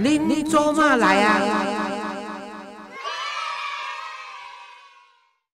您您做嘛来啊？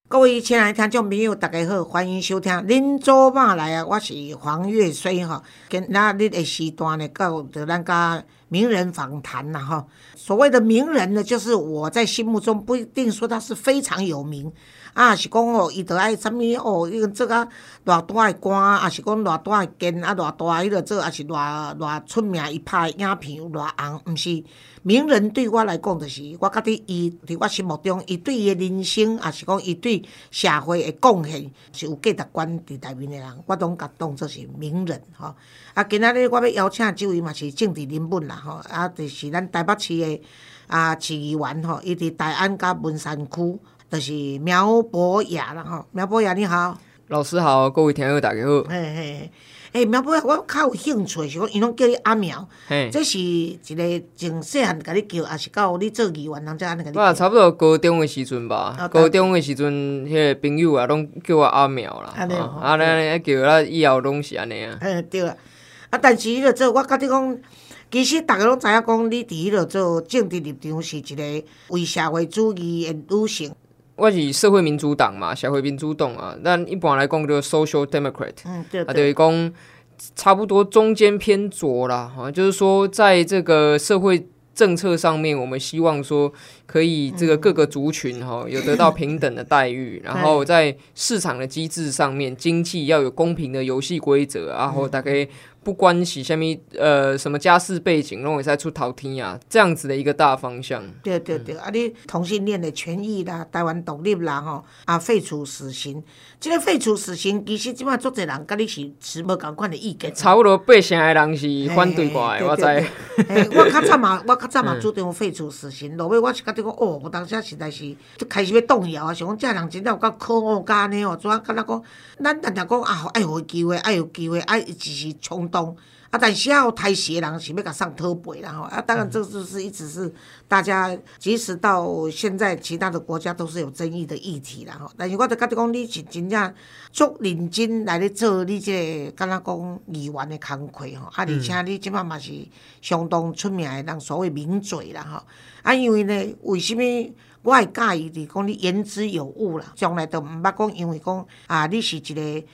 各位亲爱的听众朋友，大家好，欢迎收听《恁做嘛来啊》，我是黄月水哈。今那日的时段呢，到着咱甲名人访谈啦哈。所谓的名人呢，就是我在心目中不一定说他是非常有名。啊，是讲哦，伊着爱啥物哦，伊做啊偌大诶官，啊是讲偌大诶官，啊偌大迄个做，啊是偌偌出名，伊拍诶影片有偌红，毋是名人对我来讲，就是我觉得伊伫我心目中，伊对伊诶人生，啊是讲伊对社会诶贡献是有价值观伫内面诶人，我拢甲当做是名人吼。啊，今仔日我要邀请即位嘛是政治人物啦吼，啊就是咱台北市诶啊市议员吼，伊伫大安甲文山区。就是苗博雅了吼，苗博雅你好，老师好，各位听友大家好。嘿嘿，诶，苗博雅我较有兴趣，是讲伊拢叫你阿苗，这是一个从细汉甲你叫，也是到你做议员人才安尼甲你？哇，差不多高中的时阵吧，高中的时阵，迄个朋友啊，拢叫我阿苗啦。安尼，安，尼叫咱以后拢是安尼啊。嘿，对啊。啊，但是迄个做，我甲你讲，其实逐个拢知影讲，你伫迄个做政治立场是一个为社会主义的女性。我是社会民主党嘛，社会民主党啊，但一般来讲叫 social democrat，嗯，对，啊，等于讲差不多中间偏左啦，哈，就是说在这个社会政策上面，我们希望说可以这个各个族群哈 有得到平等的待遇，然后在市场的机制上面，经济要有公平的游戏规则，然后大概。不关系，虾米呃什么家世背景，拢会使出头天啊，这样子的一个大方向。对对对，啊，你同性恋的权益啦，台湾独立啦，吼啊，废除死刑。即个废除死刑，其实即摆足侪人甲你是持无共款的意见。差不多八成的人是反对我的，我知。我较早嘛，我较早嘛主张废除死刑。落尾我是觉得讲，哦，我当时实在是就开始要动摇啊，想讲这人真正有够可恶干呢哦，怎啊？敢若讲，咱常常讲啊，爱有机会，爱有机会，爱只是冲。东啊，但是要抬鞋人是要甲上托背啦吼啊，当然这就是一直是大家，即使到现在其他的国家都是有争议的议题啦吼。但是我就甲你讲，你是真正足认真来咧做你这个，敢若讲议员的工课吼，啊，而且你即摆嘛是相当出名的人，所谓名嘴啦吼。啊，因为呢，为什么我会介意伫讲你言之有物啦？从来都毋捌讲，因为讲啊，你是一个。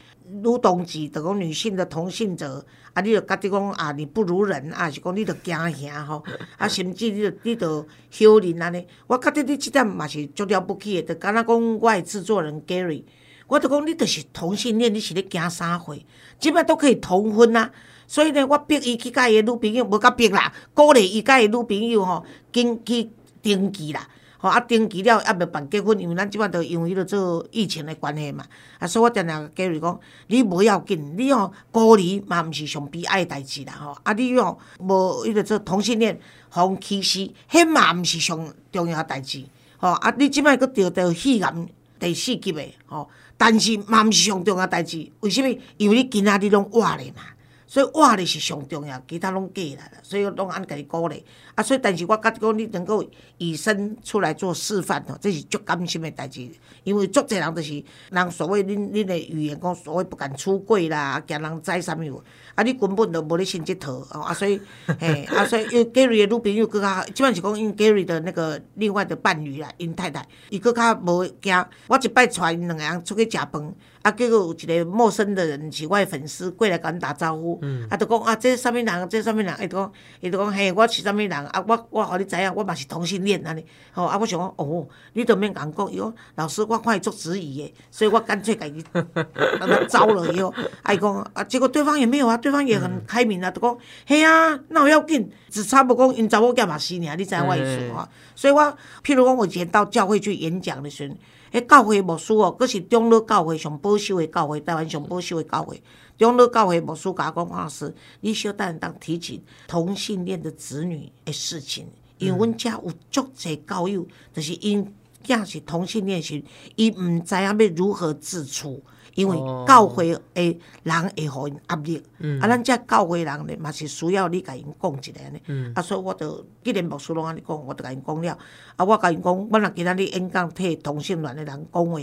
女同志，就讲女性的同性者，啊，你就觉得讲啊，你不如人，啊，是讲你着惊吓吼，啊，甚至你着你着羞人安尼。我觉得你即点嘛是足了不起的，就敢若讲我的制作人 Gary，我着讲你着是同性恋，你是咧惊啥货？即摆都可以同婚啊，所以呢，我逼伊去甲伊的女朋友，无甲逼啦，鼓励伊甲伊女朋友吼，经去登记啦。吼啊，登记了也未办结婚，因为咱即摆都因为迄个做疫情的关系嘛。啊，所以我定定假如讲，你无要紧，你哦孤离嘛，毋是上悲哀代志啦吼。啊，你哦无迄个做同性恋，互歧视，迄嘛毋是上重要代志。吼啊，你即摆佫得到肺癌第四级的吼，但是嘛毋是上重要代志。为什物？因为你今仔日拢活咧嘛。所以活咧是上重要，其他拢过来了，所以拢安尼甲你鼓励。啊，所以但是我觉得讲你能够以身出来做示范吼，这是足甘心的代志。因为足侪人就是人所谓恁恁的语言讲所谓不敢出柜啦，惊人知啥物。啊，你根本都无咧信即套吼，啊，所以嘿，啊，所以因为 Gary 的女朋友更较，基本是讲因 Gary 的那个另外的伴侣啦，因太太，伊更较无惊。我一摆带因两个人出去食饭。啊，结果有一个陌生的人是我的粉丝过来甲阮打招呼，啊，就讲啊，这啥物人？这啥物人？伊就讲，伊就讲，嘿，我是啥物人？啊，我我互你知影，我嘛是同性恋安尼。吼，啊，我想讲，哦，你都免讲讲，伊讲老师，我看伊做质疑的，所以我干脆甲伊 招了以后，啊，伊讲啊，结果对方也没有啊，对方也很开明啊，就讲，嘿啊，那有要紧，只差不讲因查某囝嘛死尔，你知影我意思吼？所以我譬如讲，我以前到教会去演讲的时阵。迄教会牧师哦，佫是长老教会上保守的教会，台湾上保守的教会。长老教会牧师甲我讲，黄老师，你小等当提起同性恋的子女的事情，因为阮遮有足侪教友，就是因囝是同性恋时，伊毋知影要如何自处，因为教会诶人会互因压力，啊，咱遮教会人咧嘛是需要你甲因讲一下呢，啊，所以我就既然牧师拢安尼讲，我就甲因讲了，啊，我甲因讲，我若今仔日演讲替同性恋的人讲话话，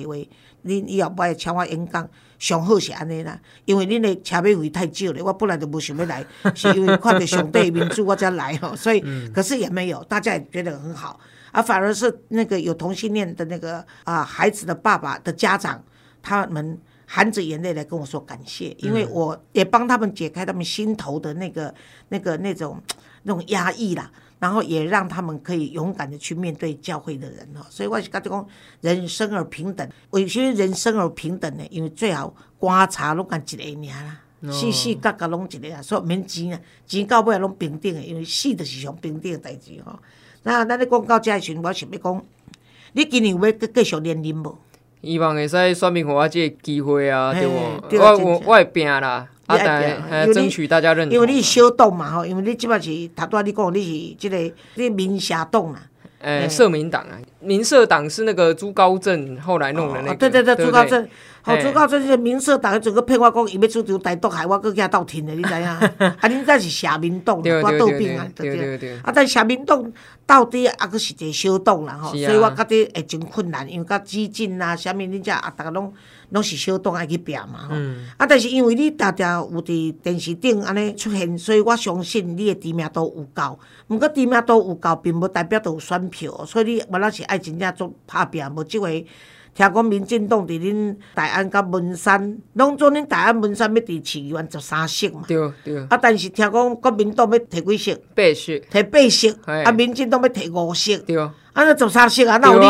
恁以后莫请我演讲，上好是安尼啦，因为恁的车马费太少了，我本来就无想要来，是因为看到上帝的民主我才来吼，所以可是也没有，大家也觉得很好，啊，反而是那个有同性恋的那个啊孩子的爸爸的家长，他们。含着眼泪来跟我说感谢，因为我也帮他们解开他们心头的那个、那个、那种、那种压抑啦，然后也让他们可以勇敢的去面对教会的人哦。所以我是讲，人生而平等，为什么人生而平等呢？因为最好观察拢干一个尔啦，世世角角拢一个啊，所以免钱啊，钱到尾拢平等的，因为死就是上平等的代志吼。那咱咧讲到这时，我想要讲，你今年有要继续练练无？希望会使说明互我即个机会啊，对无？我我我会拼啦，啊，但争取大家认同。因为你是小党嘛吼，因为你即摆是头拄仔你讲你是即个你民社党啊。诶，社民党啊，民社党是那个朱高正后来弄的那个。对对对，朱高正。好，朱高正是民社党，整个骗我讲伊要出场台独，害我搁惊斗天的，你知影？啊，恁才是社民党，我斗兵啊，对对对。啊，但社民党到底啊阁是一个小党啦吼，所以我觉得会真困难，因为甲激进啊，啥物恁遮啊，逐个拢拢是小党爱去拼嘛吼。啊，但是因为你常常有伫电视顶安尼出现，所以我相信你的知名度有够。毋过知名度有够，并无代表着有选票，所以你原来是爱真正做拍拼，无即回。听讲民进党伫恁大安甲文山，拢做恁大安文山要伫市议员十三席嘛。对对。啊，但是听讲国民党要摕几席？八席。摕八席。啊，民进党要摕五席。对。啊，那十三席啊，那有你？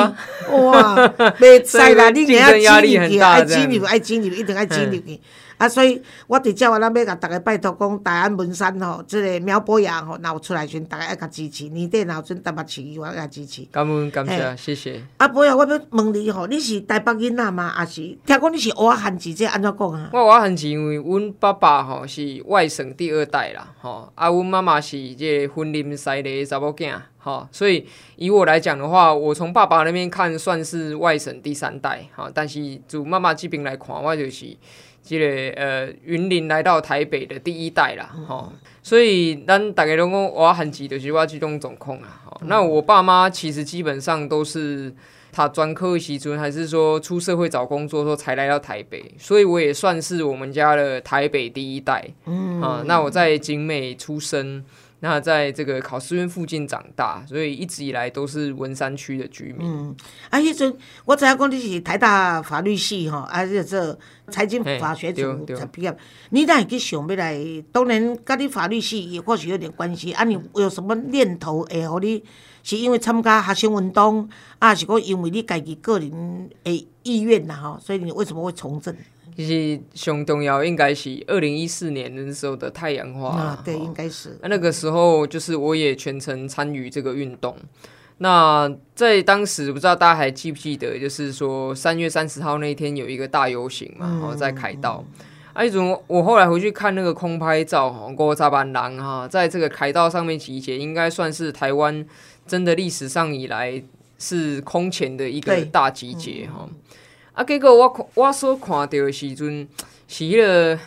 哇，袂使啦，你硬要挤入去，爱挤入，爱挤入，一定爱挤入去。啊，所以我伫遮我，咱要甲逐个拜托讲，大安文山吼，即个苗博洋吼，若有出来时，逐个爱甲支持。年底若有阵台北市议员爱支持。感恩感谢，谢谢。啊，博洋，我要问你吼，你是台北囡仔吗？还是听讲你是娃汉字，这安怎讲啊？我娃汉字，因为阮爸爸吼是外省第二代啦，吼，啊，阮妈妈是即婚姻西的查某囝，吼，所以以我来讲的话，我从爸爸那边看算是外省第三代，哈，但是从妈妈这边来看，我就是。即个呃，云林来到台北的第一代啦，吼，所以咱大家拢讲我很急的，就是我这种总控啊。那我爸妈其实基本上都是他专科习尊，还是说出社会找工作时候才来到台北，所以我也算是我们家的台北第一代。嗯啊，那我在景美出生。那在这个考试院附近长大，所以一直以来都是文山区的居民。嗯，啊，迄阵我知影讲你是台大法律系吼，啊，是做财经法学组才毕业。你哪会去想要来？当然，甲你法律系也或许有点关系。啊，你有什么念头会互你？是因为参加学生运动，啊，是讲因为你家己个人的意愿呐？吼，所以你为什么会从政？其实熊重要应该是二零一四年那时候的太阳花啊，对，应该是。那个时候就是我也全程参与这个运动。那在当时不知道大家还记不记得，就是说三月三十号那一天有一个大游行嘛，然后在凯道。啊，一种我后来回去看那个空拍照，哈，郭扎班郎哈，在这个凯道上面集结，应该算是台湾真的历史上以来是空前的一个大集结哈。啊，结果我我所看到的时阵，是迄个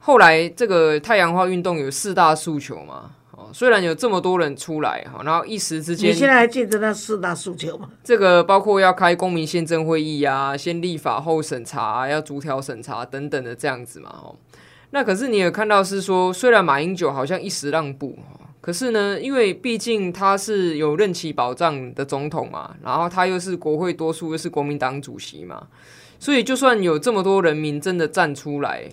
后来这个太阳花运动有四大诉求嘛？哦，虽然有这么多人出来哈，然后一时之间，你现在还记得那四大诉求吗？这个包括要开公民宪政会议啊，先立法后审查，要逐条审查等等的这样子嘛？哦，那可是你有看到是说，虽然马英九好像一时让步可是呢，因为毕竟他是有任期保障的总统嘛，然后他又是国会多数，又是国民党主席嘛，所以就算有这么多人民真的站出来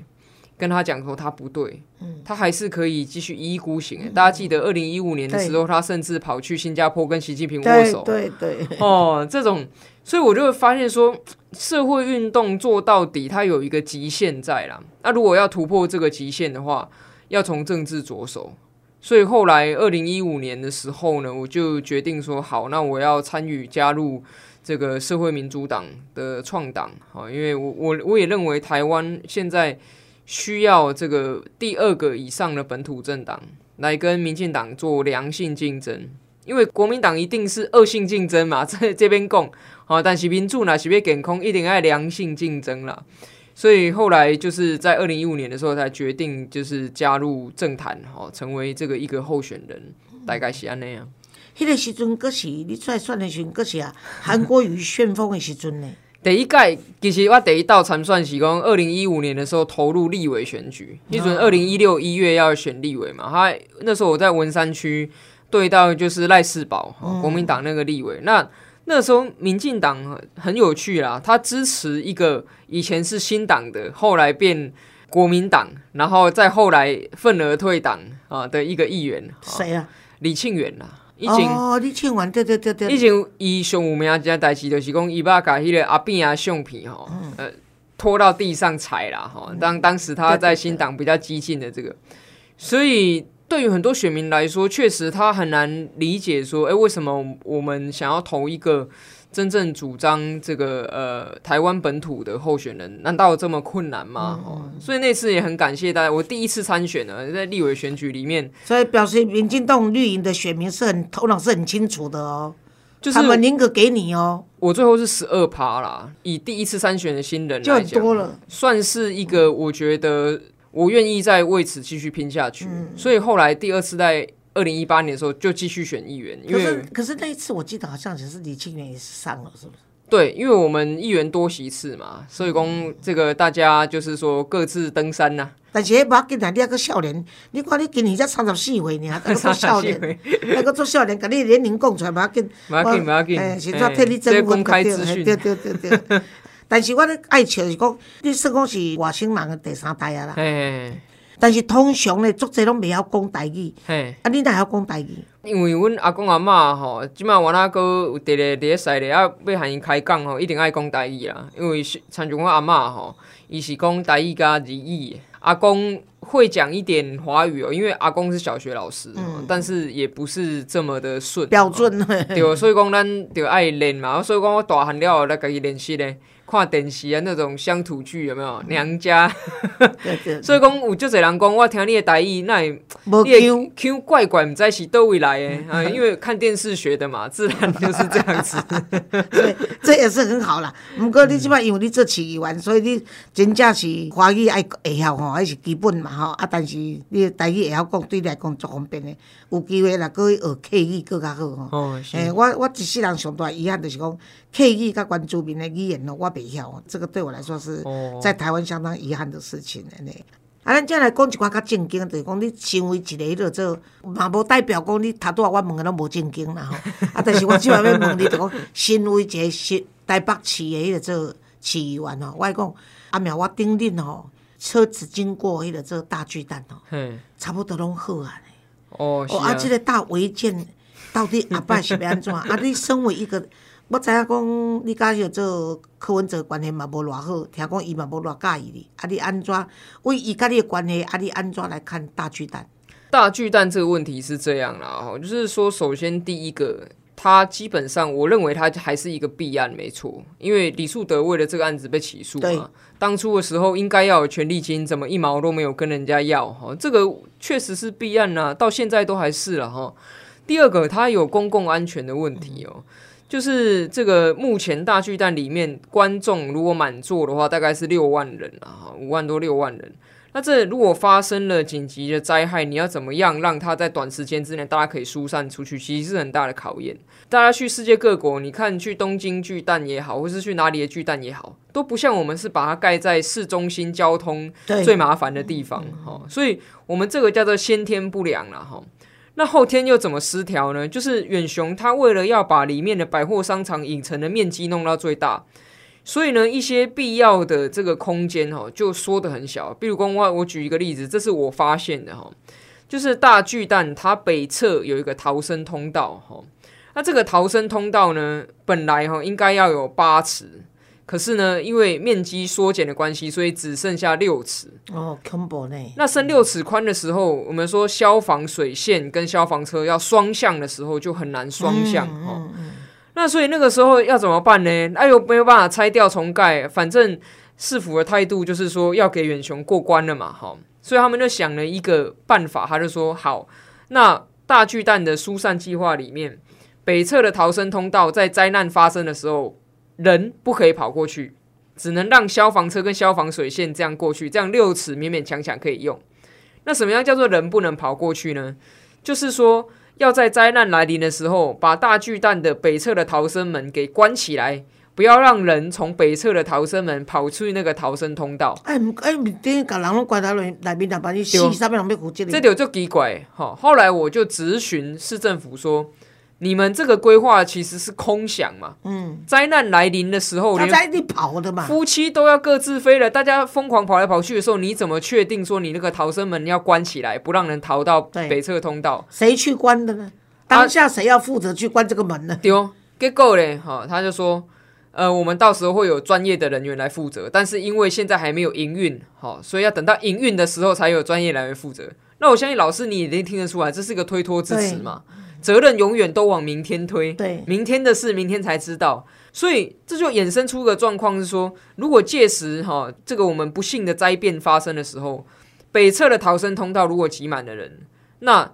跟他讲说他不对，他还是可以继续一意孤行。大家记得二零一五年的时候，他甚至跑去新加坡跟习近平握手，对对哦，这种，所以我就会发现说，社会运动做到底，它有一个极限在啦。那如果要突破这个极限的话，要从政治着手。所以后来二零一五年的时候呢，我就决定说好，那我要参与加入这个社会民主党的创党啊，因为我我我也认为台湾现在需要这个第二个以上的本土政党来跟民进党做良性竞争，因为国民党一定是恶性竞争嘛，在这边供啊，但是民主呢是要健康，一定要良性竞争啦。所以后来就是在二零一五年的时候才决定就是加入政坛，哈，成为这个一个候选人，大概是安那样。迄个时阵，阁是你出来选的时阵，阁是啊，韩国瑜旋风的时阵呢。第一届其实我第一道参选是讲二零一五年的时候投入立委选举，那准二零一六一月要选立委嘛，他那时候我在文山区对到就是赖世宝，国民党那个立委，那。那时候，民进党很有趣啦，他支持一个以前是新党的，后来变国民党，然后再后来愤而退党啊的一个议员。谁啊？李庆元啦。哦，李庆元，对对对对。以前伊上有名一件代志，就是讲伊把甲迄个阿扁啊相片吼，呃，拖到地上踩啦吼。当当时他在新党比较激进的这个，所以。对于很多选民来说，确实他很难理解说，哎，为什么我们想要投一个真正主张这个呃台湾本土的候选人，难道这么困难吗？哦，所以那次也很感谢大家，我第一次参选呢，在立委选举里面，所以表示民进党绿营的选民是很头脑是很清楚的哦，就是他们宁可给你哦。我最后是十二趴啦，以第一次参选的新人来讲，算是一个我觉得。我愿意再为此继续拼下去，所以后来第二次在二零一八年的时候就继续选议员。可是可是那一次我记得好像只是李庆元也是上了，是不是？对，因为我们议员多席次嘛，所以讲这个大家就是说各自登山呐。但是不要紧啊，你那个少年，你看你今年才三十四岁，你 还做少年，那个做少年，跟你年龄讲出来不要紧，不要紧不要紧，现在替你征婚开资讯，对对对对。但是我咧爱笑是讲，你算讲是外省人的第三代啊啦。但是通常咧，足侪拢袂晓讲台语。啊，你哪晓讲台语？因为阮阿公阿嬷吼，即摆我那个有伫咧伫咧西咧，啊，要喊因开讲吼，一定爱讲台语啦。因为参像我阿嬷吼，伊是讲台语加日语。阿公会讲一点华语哦，因为阿公是小学老师，但是也不是这么的顺标准。对，所以讲咱着爱练嘛。所以讲我大汉了后，来家己练习咧。看电视啊，那种乡土剧有没有？娘家，所以讲有足侪人讲，我听你的台语，那你的 Q 怪怪，唔知是倒位来诶啊！因为看电视学的嘛，自然就是这样子。对，这也是很好啦。不过你即摆因为你做企业员，所以你真正是华语爱会晓吼，还是基本嘛吼。啊，但是你的台语会晓讲，对你来讲足方便的。有机会来过去学客语，更较好吼。哦，诶，我我一世人上大遗憾就是讲客语甲原住民的语言咯，我袂晓。这个对我来说是在台湾相当遗憾的事情安尼。啊，咱再来讲一寡较正经，就是讲你身为一个迄个做，嘛无代表讲你头拄啊，我问的拢无正经啦吼。啊，但是我即摆要问你，就讲身为一个新台北市的迄个做市议员吼，我讲阿苗我顶日吼，车子经过迄个做大巨蛋吼，差不多拢好啊。哦，啊，即个大违建到底阿爸是要安怎？啊，你身为一个，我知影讲你甲迄做柯文哲关系嘛无偌好，听讲伊嘛无偌介意你，啊，你安怎为伊甲你的关系？啊，你安怎来看大巨蛋？大巨蛋这个问题是这样啦，吼，就是说，首先第一个，他基本上我认为他还是一个弊案，没错，因为李树德为了这个案子被起诉嘛。当初的时候应该要有权利金，怎么一毛都没有跟人家要？哈，这个确实是弊案呐，到现在都还是了哈。第二个，他有公共安全的问题哦，就是这个目前大巨蛋里面观众如果满座的话，大概是六万人啊，五万多六万人。那这如果发生了紧急的灾害，你要怎么样让它在短时间之内大家可以疏散出去？其实是很大的考验。大家去世界各国，你看去东京巨蛋也好，或是去哪里的巨蛋也好，都不像我们是把它盖在市中心交通最麻烦的地方哈。所以我们这个叫做先天不良了哈。那后天又怎么失调呢？就是远雄他为了要把里面的百货商场影城的面积弄到最大。所以呢，一些必要的这个空间哈，就缩得很小。比如说，我我举一个例子，这是我发现的哈，就是大巨蛋它北侧有一个逃生通道哈。那这个逃生通道呢，本来哈应该要有八尺，可是呢，因为面积缩减的关系，所以只剩下六尺。哦。那剩六尺宽的时候，我们说消防水线跟消防车要双向的时候，就很难双向哈。那所以那个时候要怎么办呢？哎呦，没有办法拆掉重盖，反正市府的态度就是说要给远雄过关了嘛，哈。所以他们就想了一个办法，他就说好，那大巨蛋的疏散计划里面，北侧的逃生通道在灾难发生的时候，人不可以跑过去，只能让消防车跟消防水线这样过去，这样六尺勉勉强强可以用。那什么样叫做人不能跑过去呢？就是说要在灾难来临的时候，把大巨蛋的北侧的逃生门给关起来。不要让人从北侧的逃生门跑出去那个逃生通道。哎，哎，唔等把人拢关在内内面，把你死上面人要这条就奇怪。好，后来我就咨询市政府说，你们这个规划其实是空想嘛。嗯。灾难来临的时候，他在地跑的嘛。夫妻都要各自飞了，大家疯狂跑来跑去的时候，你怎么确定说你那个逃生门要关起来，不让人逃到北侧通道？谁去关的呢？当下谁要负责去关这个门呢？丢，结果嘞，哈，他就说。呃，我们到时候会有专业的人员来负责，但是因为现在还没有营运，好，所以要等到营运的时候才有专业人员负责。那我相信老师你已经听得出来，这是一个推脱之词嘛？责任永远都往明天推，对，明天的事明天才知道。所以这就衍生出个状况是说，如果届时哈这个我们不幸的灾变发生的时候，北侧的逃生通道如果挤满了人，那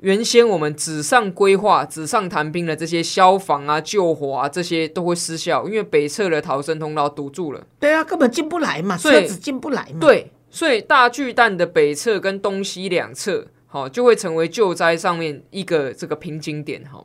原先我们纸上规划、纸上谈兵的这些消防啊、救火啊，这些都会失效，因为北侧的逃生通道堵住了。对啊，根本进不来嘛，车子进不来嘛。对，所以大巨蛋的北侧跟东西两侧，好，就会成为救灾上面一个这个瓶颈点。哈，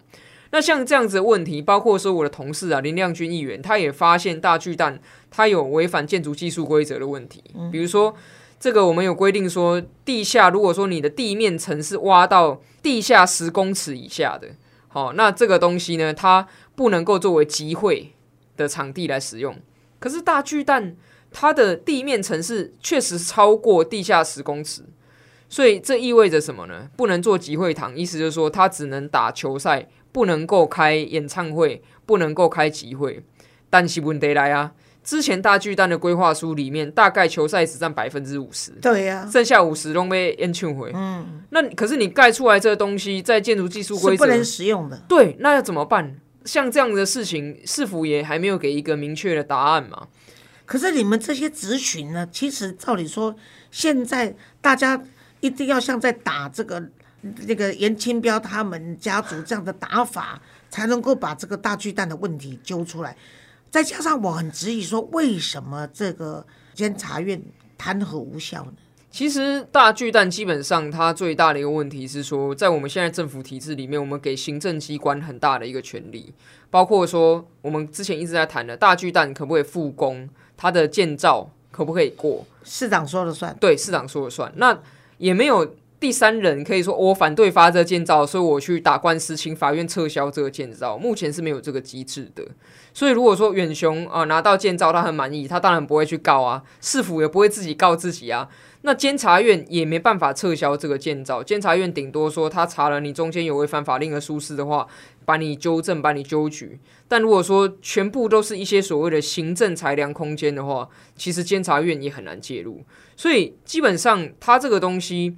那像这样子的问题，包括说我的同事啊林亮君议员，他也发现大巨蛋它有违反建筑技术规则的问题，比如说。这个我们有规定说，地下如果说你的地面层是挖到地下十公尺以下的，好，那这个东西呢，它不能够作为集会的场地来使用。可是大巨蛋它的地面层是确实超过地下十公尺，所以这意味着什么呢？不能做集会堂，意思就是说他只能打球赛，不能够开演唱会，不能够开集会。但是问题来啊！之前大巨蛋的规划书里面，大概球赛只占百分之五十，对呀，剩下五十都被延庆回。嗯，那可是你盖出来这个东西，在建筑技术规则不能使用的。对，那要怎么办？像这样的事情，是否也还没有给一个明确的答案嘛？可是你们这些咨询呢，其实照理说，现在大家一定要像在打这个那个严清标他们家族这样的打法，才能够把这个大巨蛋的问题揪出来。再加上我很质疑说，为什么这个监察院弹劾无效呢？其实大巨蛋基本上它最大的一个问题是说，在我们现在政府体制里面，我们给行政机关很大的一个权利，包括说我们之前一直在谈的大巨蛋可不可以复工，它的建造可不可以过，市长说了算。对，市长说了算。那也没有。第三人可以说我反对发这建造，所以我去打官司，请法院撤销这个建造。目前是没有这个机制的，所以如果说远雄啊拿到建造，他很满意，他当然不会去告啊，市府也不会自己告自己啊。那监察院也没办法撤销这个建造，监察院顶多说他查了你中间有违反法令的疏失的话，把你纠正，把你纠举。但如果说全部都是一些所谓的行政裁量空间的话，其实监察院也很难介入。所以基本上他这个东西。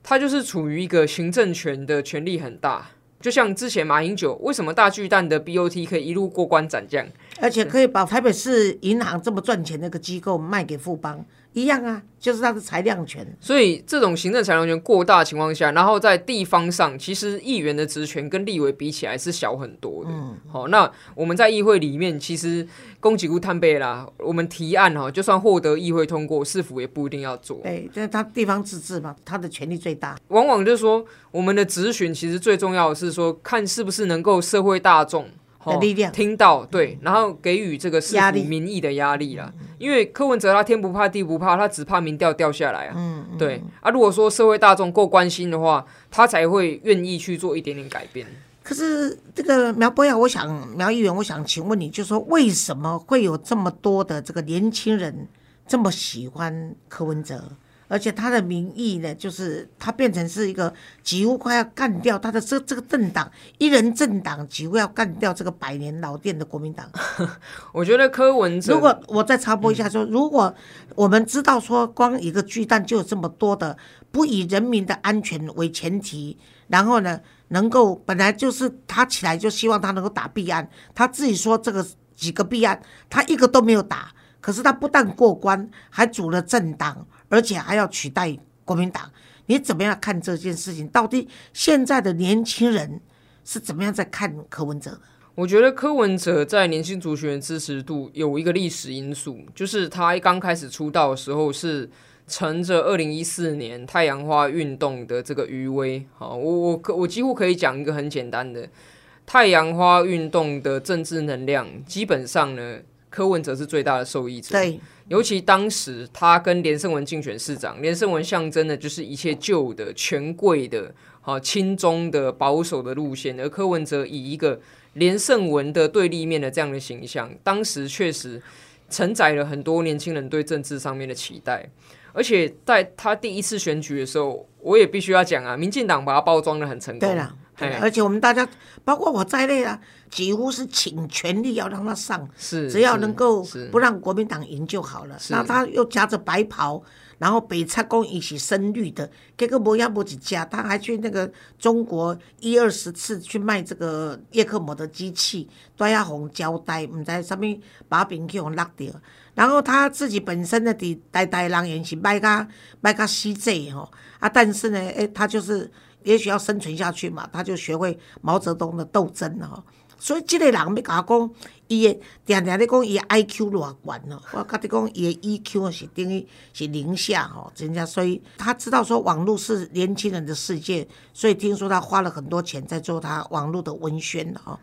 他就是处于一个行政权的权力很大，就像之前马英九为什么大巨蛋的 BOT 可以一路过关斩将，而且可以把台北市银行这么赚钱的一个机构卖给富邦。一样啊，就是它的裁量权。所以这种行政裁量权过大的情况下，然后在地方上，其实议员的职权跟立委比起来是小很多的。嗯，好，那我们在议会里面，其实供给屋摊背啦，我们提案哈，就算获得议会通过，市府也不一定要做。对，但是他地方自治嘛，他的权力最大。往往就是说，我们的质询其实最重要的是说，看是不是能够社会大众。力量听到对，然后给予这个市府民意的压力啦。因为柯文哲他天不怕地不怕，他只怕民调掉下来啊。嗯，对啊。如果说社会大众够关心的话，他才会愿意去做一点点改变。可是这个苗博雅，我想苗议员，我想请问你，就说为什么会有这么多的这个年轻人这么喜欢柯文哲？而且他的民意呢，就是他变成是一个几乎快要干掉他的这这个政党，一人政党几乎要干掉这个百年老店的国民党。我觉得柯文哲，如果我再插播一下说，如果我们知道说，光一个巨蛋就有这么多的不以人民的安全为前提，然后呢，能够本来就是他起来就希望他能够打弊案，他自己说这个几个弊案他一个都没有打，可是他不但过关，还组了政党。而且还要取代国民党，你怎么样看这件事情？到底现在的年轻人是怎么样在看柯文哲的？我觉得柯文哲在年轻族群的支持度有一个历史因素，就是他一刚开始出道的时候是乘着二零一四年太阳花运动的这个余威。好，我我可我几乎可以讲一个很简单的，太阳花运动的政治能量，基本上呢，柯文哲是最大的受益者。对，尤其当时他跟连胜文竞选市长，连胜文象征的就是一切旧的、权贵的、好亲中的、保守的路线，而柯文哲以一个连胜文的对立面的这样的形象，当时确实承载了很多年轻人对政治上面的期待。而且在他第一次选举的时候，我也必须要讲啊，民进党把他包装的很成功。对了，而且我们大家，包括我在内啊，几乎是请全力要让他上，是只要能够不让国民党赢就好了。那他又夹着白袍。然后北侧公一起深绿的，结果摩亚摩几家，他还去那个中国一二十次去卖这个叶克膜的机器，都要红胶带，唔知上面把柄去红落掉。然后他自己本身的底呆呆狼也是卖个卖个西济吼，啊，但是呢，诶，他就是也许要生存下去嘛，他就学会毛泽东的斗争了吼。所以这个人要甲我讲，伊的定定咧讲伊 I Q 偌悬咯，我甲你讲伊的 E Q 是等于是零下吼，真正所以他知道说网络是年轻人的世界，所以听说他花了很多钱在做他网络的文宣哦。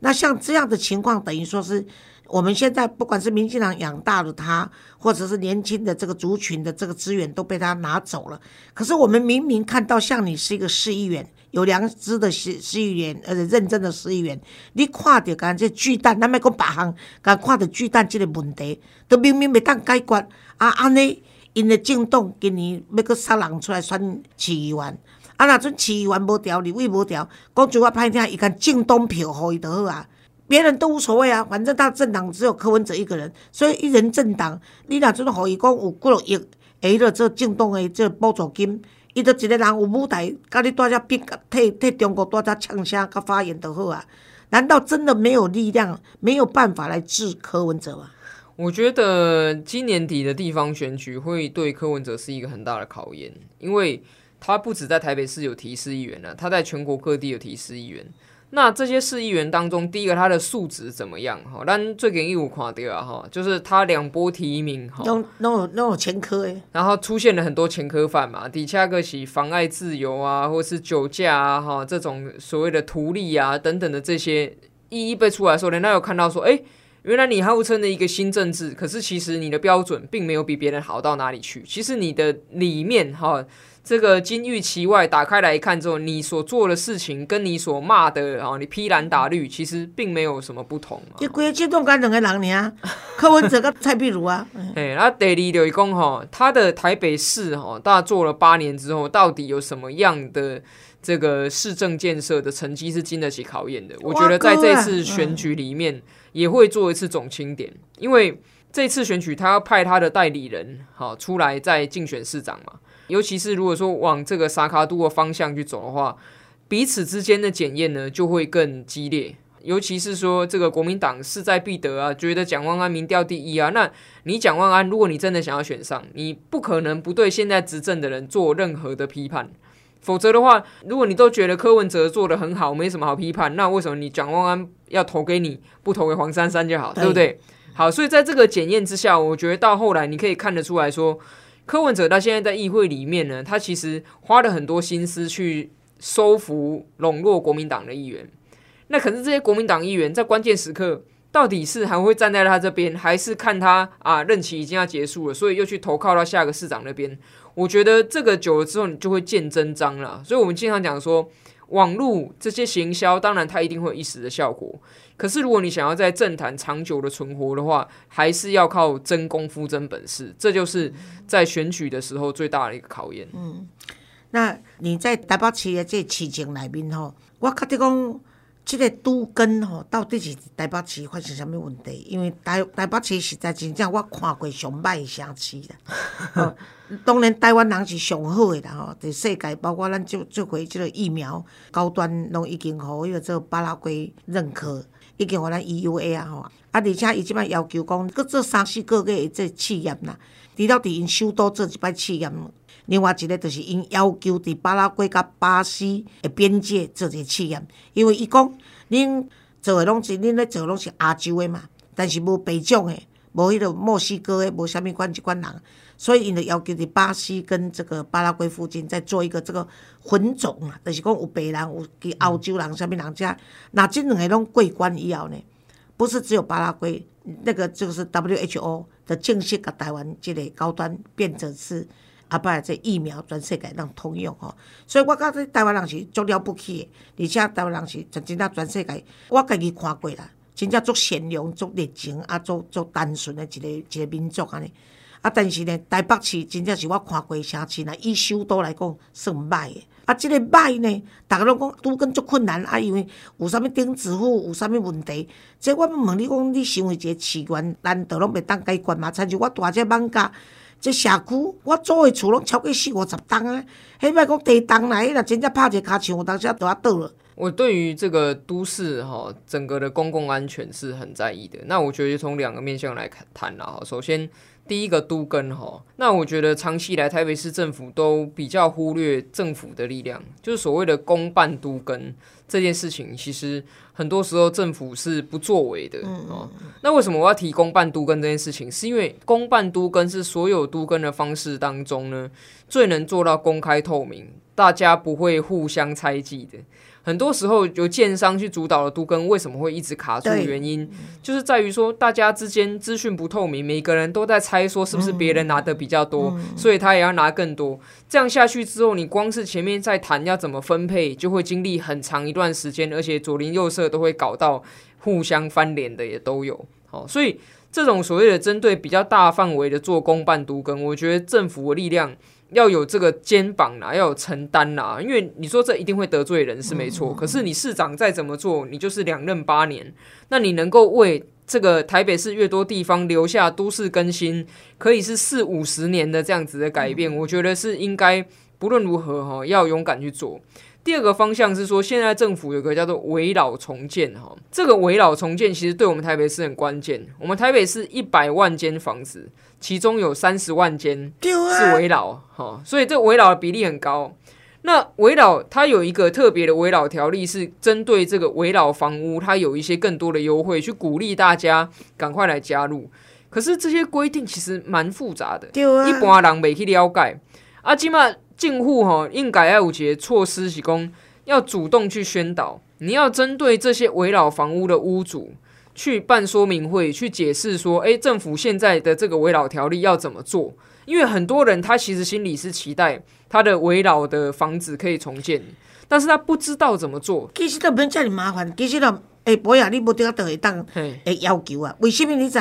那像这样的情况，等于说是。我们现在不管是民进党养大了他，或者是年轻的这个族群的这个资源都被他拿走了。可是我们明明看到，像你是一个市议员，有良知的市市议员，而且认真的市议员，你看到干这巨蛋，咱咪讲别行，干看到巨蛋这个问题，都明明未当解决，啊安尼，因的政党今年要个杀人出来选市议员，啊那阵市议员无调，立委无调，讲句话歹听，伊干政党票互伊就好啊。别人都无所谓啊，反正他政党只有柯文哲一个人，所以一人政党，你若阵互伊讲有几落亿，下了这政党的这补助金，伊就一个人有舞台，甲你大家逼替替中国大家呛声甲发言就好啊？难道真的没有力量、没有办法来治柯文哲吗？我觉得今年底的地方选举会对柯文哲是一个很大的考验，因为他不止在台北市有提示议员了，他在全国各地有提示议员。那这些市议员当中，第一个他的素质怎么样？哈，但最近又垮掉啊！哈，就是他两波提名，哈，那那那有前科诶，然后出现了很多前科犯嘛，底下个是妨碍自由啊，或是酒驾啊，哈，这种所谓的图利啊等等的这些一一被出来的时候，人家有看到说，哎，原来你号称的一个新政治，可是其实你的标准并没有比别人好到哪里去，其实你的里面哈。这个金玉其外，打开来看之后，你所做的事情跟你所骂的啊，你披蓝打绿，其实并没有什么不同。这规个阶段干两 个人呢？柯文哲跟蔡壁如啊。哎，那第二就讲哈，他的台北市哈，大做了八年之后，到底有什么样的这个市政建设的成绩是经得起考验的？我觉得在这次选举里面也会做一次总清点，因为这次选举他要派他的代理人好出来再竞选市长嘛。尤其是如果说往这个萨卡都的方向去走的话，彼此之间的检验呢就会更激烈。尤其是说这个国民党势在必得啊，觉得蒋万安民调第一啊，那你蒋万安，如果你真的想要选上，你不可能不对现在执政的人做任何的批判。否则的话，如果你都觉得柯文哲做的很好，没什么好批判，那为什么你蒋万安要投给你，不投给黄珊珊就好，对不对？好，所以在这个检验之下，我觉得到后来你可以看得出来说。柯文哲他现在在议会里面呢，他其实花了很多心思去收服、笼络国民党的议员。那可是这些国民党议员在关键时刻，到底是还会站在他这边，还是看他啊任期已经要结束了，所以又去投靠到下个市长那边？我觉得这个久了之后，你就会见真章了。所以我们经常讲说。网络这些行销，当然它一定会有一时的效果。可是如果你想要在政坛长久的存活的话，还是要靠真功夫、真本事。这就是在选举的时候最大的一个考验。嗯，那你在台北市的这市情里面吼，我确定讲。即个都根吼，到底是台北市发生什物问题？因为台台北市实在真正我看过上歹的城市啦。当然，台湾人是上好的啦吼，在世界包括咱做做回即个疫苗高端，拢已经互迄个做巴拉圭认可，已经互咱 EUA 啊吼。啊，而且伊即摆要求讲，搁做三四个月的这试验啦，除了伫因首都做一摆试验。另外一个就是因要求伫巴拉圭甲巴西的边界做一个试验，因为伊讲，恁做诶拢是恁咧做拢是亚洲诶嘛，但是无白种诶，无迄个墨西哥诶，无啥物款即款人，所以因就要求伫巴西跟这个巴拉圭附近再做一个这个混种啊，就是讲有白人有去澳洲人啥物人遮，那即两个拢过关以后呢，不是只有巴拉圭，那个就是 WHO 的正式甲台湾即个高端变成是。啊，摆这疫苗全世界人通用吼，所以我感觉台湾人是足了不起的，而且台湾人是真正全世界，我家己看过啦，真正足善良、足热情，啊，足足单纯的一个一个民族安尼。啊，但是呢，台北市真正是我看过城市呢，以首都来讲算歹的。啊，即个歹呢，逐个拢讲拄更足困难，啊，因为有啥物钉子户，有啥物问题。即我要问你讲，你想为一个市员，难道拢袂当解决嘛？参像我大只艋舺。这社区，我租的厝拢超过四五十栋啊！迄摆讲地栋来，若真正拍一个骹墙，我当时都要倒了。我对于这个都市哈，整个的公共安全是很在意的。那我觉得从两个面向来谈了哈。首先，第一个都根哈，那我觉得长期以来台北市政府都比较忽略政府的力量，就是所谓的公办都根这件事情，其实。很多时候政府是不作为的哦。那为什么我要提公办都跟这件事情？是因为公办都跟是所有都跟的方式当中呢，最能做到公开透明，大家不会互相猜忌的。很多时候由建商去主导的都跟为什么会一直卡住？原因就是在于说大家之间资讯不透明，每个人都在猜说是不是别人拿的比较多，所以他也要拿更多。这样下去之后，你光是前面在谈要怎么分配，就会经历很长一段时间，而且左邻右舍都会搞到互相翻脸的也都有。好，所以这种所谓的针对比较大范围的做公办都跟，我觉得政府的力量。要有这个肩膀啦，要有承担啦，因为你说这一定会得罪人是没错，可是你市长再怎么做，你就是两任八年，那你能够为这个台北市越多地方留下都市更新，可以是四五十年的这样子的改变，我觉得是应该不论如何哈，要勇敢去做。第二个方向是说，现在政府有个叫做围老重建哈，这个围老重建其实对我们台北市很关键。我们台北市一百万间房子，其中有三十万间是围老哈，所以这围老的比例很高。那围老它有一个特别的围老条例，是针对这个围老房屋，它有一些更多的优惠，去鼓励大家赶快来加入。可是这些规定其实蛮复杂的，一般人未去了解。啊，起码。进户哈应该要有些措施，是供要主动去宣导。你要针对这些围老房屋的屋主去办说明会，去解释说，诶，政府现在的这个围老条例要怎么做？因为很多人他其实心里是期待他的围老的房子可以重建，但是他不知道怎么做。其实都不用叫你麻烦，其实都诶，不呀，你不得都会当诶要求啊？为什么你知？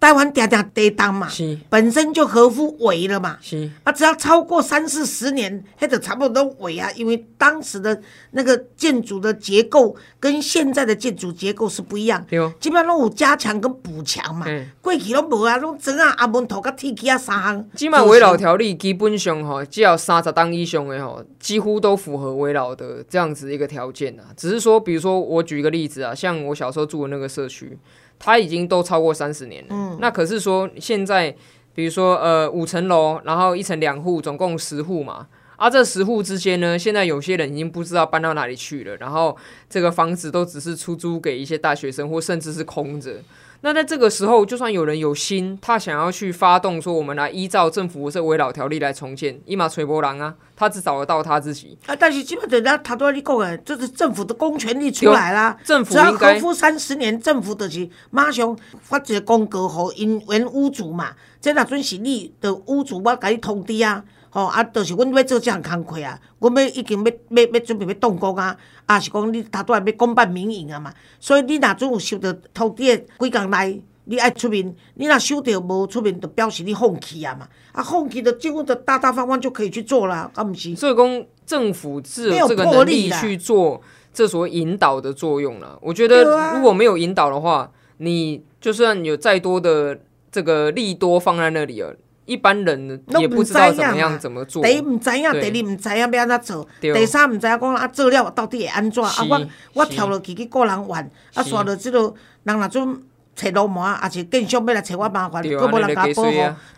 台湾嗲嗲地当嘛，本身就合乎围了嘛，啊，只要超过三四十年，迄就差不多围啊。因为当时的那个建筑的结构跟现在的建筑结构是不一样，基本上拢有加强跟补强嘛。过去拢无啊，拢整啊阿门头甲铁基啊三项。基本围老条例基本上吼，只要三十档以上的吼，几乎都符合围老的这样子一个条件啊。只是说，比如说我举一个例子啊，像我小时候住的那个社区。它已经都超过三十年了，那可是说现在，比如说呃五层楼，然后一层两户，总共十户嘛，啊这十户之间呢，现在有些人已经不知道搬到哪里去了，然后这个房子都只是出租给一些大学生，或甚至是空着。那在这个时候，就算有人有心，他想要去发动说，我们来依照政府这围老条例来重建，一马锤波郎啊，他只找得到他自己啊。但是基本上，他他都要你讲诶，这是政府的公权力出来啦。政府只要合乎三十年，政府就是马上发一个公告给因原屋主嘛。这若准是你的屋主，我甲你通知啊。吼啊，就是阮要做这项工课啊，阮要已经要要要准备要动工啊，啊是讲你头拄来要公办民营啊嘛，所以你若准有收到土地几工内，你爱出面，你若收到无出面，就表示你放弃啊嘛，啊放弃的几乎的大大方方就可以去做啦，啊毋是？所以讲政府是有这个能力去做这所谓引导的作用了。我觉得如果没有引导的话，你就算有再多的这个利多放在那里了。一般人也不知道怎么样怎么做。第一毋知影，第二毋知影要安怎做，第三毋知影讲啊做了到底会安怎？啊我我跳落去去个人玩，啊刷到即落人若准找路麻，也是更想要来找我麻烦，佫无人甲保护。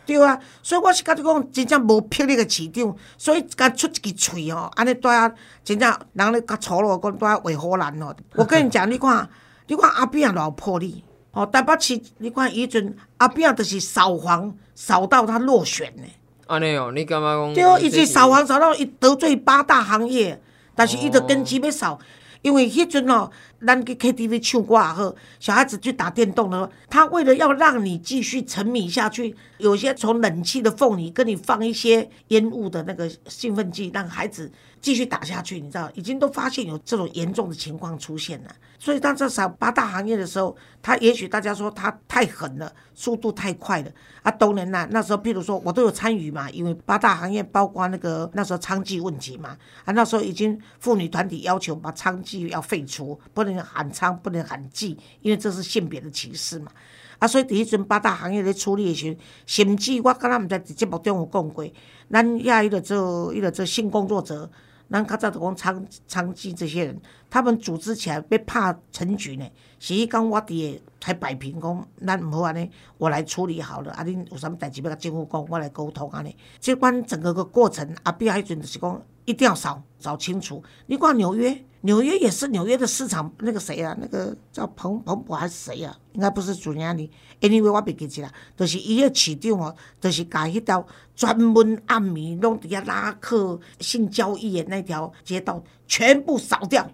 对啊，所以我是甲你讲，真正无魄力个市场，所以甲出一支喙吼，安尼带啊，真正人咧甲错咯，讲带啊话好难哦。我跟你讲，你看你看阿扁老魄力，哦，台北市你看以前阿扁就是扫黄扫到他落选呢。安尼哦，你感觉讲？对，伊是扫黄扫到伊得罪八大行业，但是伊就根基要扫，因为迄阵哦，咱去 KTV 唱歌也好，小孩子去打电动的，他为了要让你继续沉迷下去，有些从冷气的缝里跟你放一些烟雾的那个兴奋剂，让孩子继续打下去，你知道，已经都发现有这种严重的情况出现了。所以当这扫八大行业的时候，他也许大家说他太狠了，速度太快了啊。当然啦，那时候譬如说我都有参与嘛，因为八大行业包括那个那时候娼妓问题嘛，啊那时候已经妇女团体要求把娼妓要废除，不能喊娼，不能喊妓，因为这是性别的歧视嘛。啊，所以第一阵八大行业咧处理的时候，甚至我敢若毋知伫节目中有讲过，咱遐伊个做伊个做性工作者。咱较早就讲娼娼妓这些人，他们组织起来要拍陈局呢。是伊讲我伫个才摆平讲，咱毋好安尼，我来处理好了。啊，恁有啥物代志要甲政府讲，我来沟通安尼。即款整个个过程，阿扁迄阵就是讲一定要扫扫清楚。你看纽约，纽约也是纽约的市场，那个谁啊，那个叫彭彭博还是谁啊？应该不是主任哩。Anyway，我别记起啦，就是伊个市长哦，就是甲迄条专门暗暝拢伫遐拉客性交易的那条街道全部扫掉。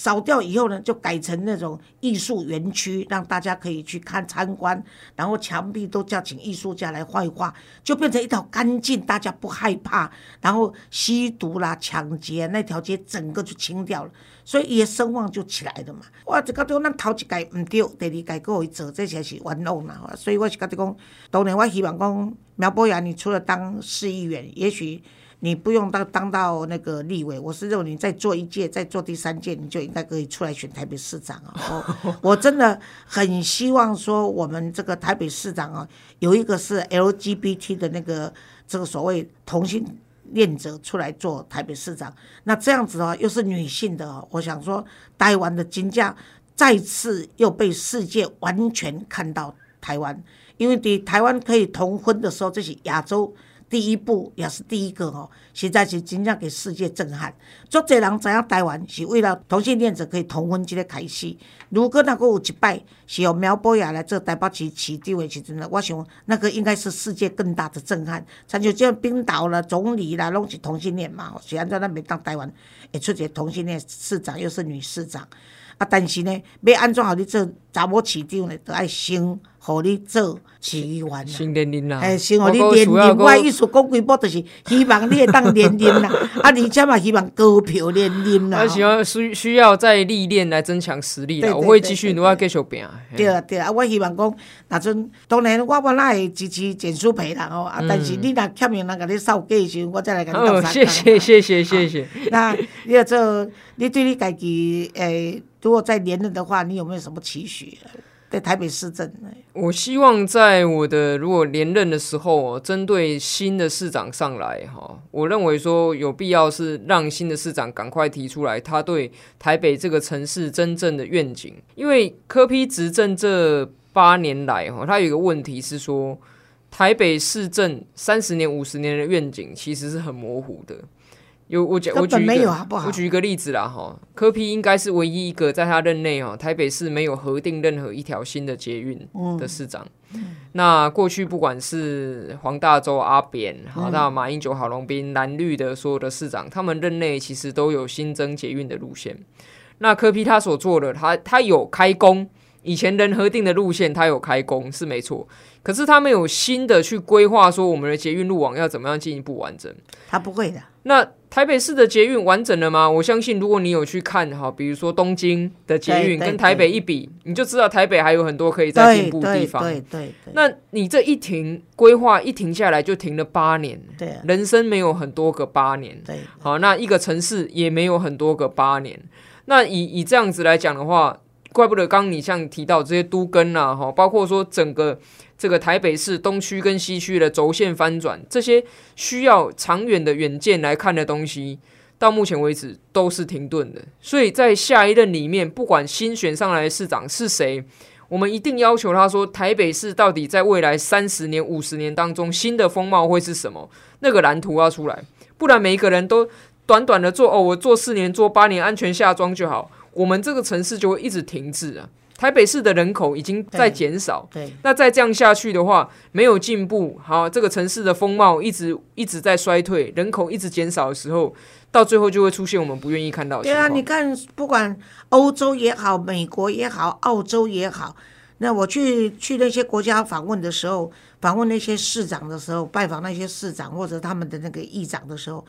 扫掉以后呢，就改成那种艺术园区，让大家可以去看参观，然后墙壁都叫请艺术家来画一画，就变成一条干净，大家不害怕，然后吸毒啦、抢劫那条街整个就清掉了，所以伊的声望就起来了嘛。我就觉得咱头一届毋对，第二届各位做，这才是冤枉啦。所以我是觉得讲，当然我希望讲苗博雅，你除了当市议员，也许。你不用当当到那个立委，我是认为你再做一届，再做第三届，你就应该可以出来选台北市长啊！我真的很希望说，我们这个台北市长啊，有一个是 LGBT 的那个这个所谓同性恋者出来做台北市长，那这样子的话又是女性的，我想说台湾的金价再次又被世界完全看到台湾，因为你台湾可以同婚的时候，这些亚洲。第一步也是第一个哦，实在是真正给世界震撼。足侪人知影台湾是为了同性恋者可以同婚这个开始。如果那个有一摆是由苗博雅来做台北市市长的时阵呢，我想那个应该是世界更大的震撼。像就像冰岛啦、总理啦，拢是同性恋嘛。虽然在那边当台湾会出一个同性恋市长，又是女市长啊，但是呢，要安怎好你做查某市长呢，都爱先。互你做市议员啦，新年龄啦，哎，先互你连任。我意思讲几步，就是希望你会当连任啦，啊，而且嘛希望高票连任啦。我希望需需要再历练来增强实力啦，我会继续努力继续拼。对啊对啊，我希望讲，那阵当然我本来会支持简书培啦哦，啊，但是你若欠命人甲你扫价时，我再来甲你哦，谢谢谢谢谢谢。那你要做，你对你家己诶，如果再连任的话，你有没有什么期许？在台北市政，我希望在我的如果连任的时候，针对新的市长上来哈，我认为说有必要是让新的市长赶快提出来他对台北这个城市真正的愿景，因为柯批执政这八年来哈，他有一个问题是说台北市政三十年、五十年的愿景其实是很模糊的。有我举，我举一个，我举一个例子啦哈。柯批应该是唯一一个在他任内哈，台北市没有核定任何一条新的捷运的市长。那过去不管是黄大洲阿扁，好那马英九、郝龙斌蓝绿的所有的市长，他们任内其实都有新增捷运的路线。那柯批他所做的，他他有开工，以前人核定的路线它有开工是没错，可是他没有新的去规划说我们的捷运路网要怎么样进一步完整。它不会的。那台北市的捷运完整了吗？我相信，如果你有去看哈，比如说东京的捷运跟台北一比，你就知道台北还有很多可以再进步的地方。对对对。那你这一停规划一停下来就停了八年。对。人生没有很多个八年。对。好，那一个城市也没有很多个八年。那以以这样子来讲的话，怪不得刚你像提到这些都根啊，哈，包括说整个。这个台北市东区跟西区的轴线翻转，这些需要长远的远见来看的东西，到目前为止都是停顿的。所以在下一任里面，不管新选上来的市长是谁，我们一定要求他说，台北市到底在未来三十年、五十年当中，新的风貌会是什么？那个蓝图要出来，不然每一个人都短短的做哦，我做四年、做八年，安全下庄就好，我们这个城市就会一直停滞啊。台北市的人口已经在减少，对，那再这样下去的话，没有进步，好，这个城市的风貌一直一直在衰退，人口一直减少的时候，到最后就会出现我们不愿意看到的对啊，你看，不管欧洲也好，美国也好，澳洲也好，那我去去那些国家访问的时候，访问那些市长的时候，拜访那些市长或者他们的那个议长的时候，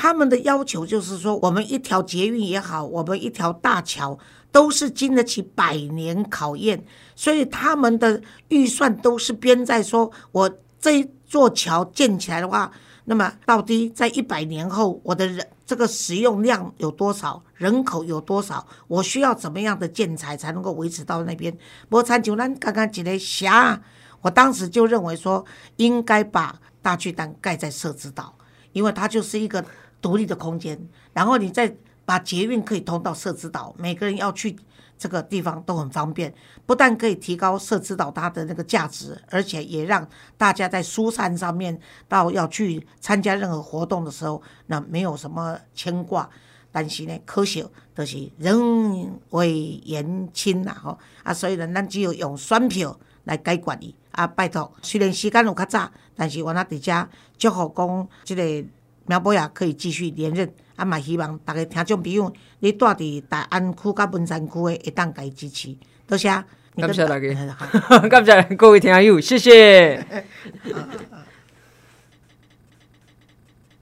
他们的要求就是说，我们一条捷运也好，我们一条大桥都是经得起百年考验，所以他们的预算都是编在说，我这一座桥建起来的话，那么到底在一百年后，我的人这个使用量有多少，人口有多少，我需要怎么样的建材才能够维持到那边？无参就咱刚刚一个峡，我当时就认为说，应该把大巨蛋盖在社子岛，因为它就是一个独立的空间，然后你再把捷运可以通到社子岛，每个人要去。这个地方都很方便，不但可以提高社子岛它的那个价值，而且也让大家在疏散上面到要去参加任何活动的时候，那没有什么牵挂。但是呢，可惜就是人为言轻啦吼，啊，所以呢，咱只有用选票来解决伊。啊，拜托，虽然时间有较早，但是我那伫遮祝福讲，即个苗博雅可以继续连任。啊，嘛希望逐个听众朋友，你住伫大安区甲文山区的，会当家支持。多谢，感谢大家 感谢各位听友，谢谢。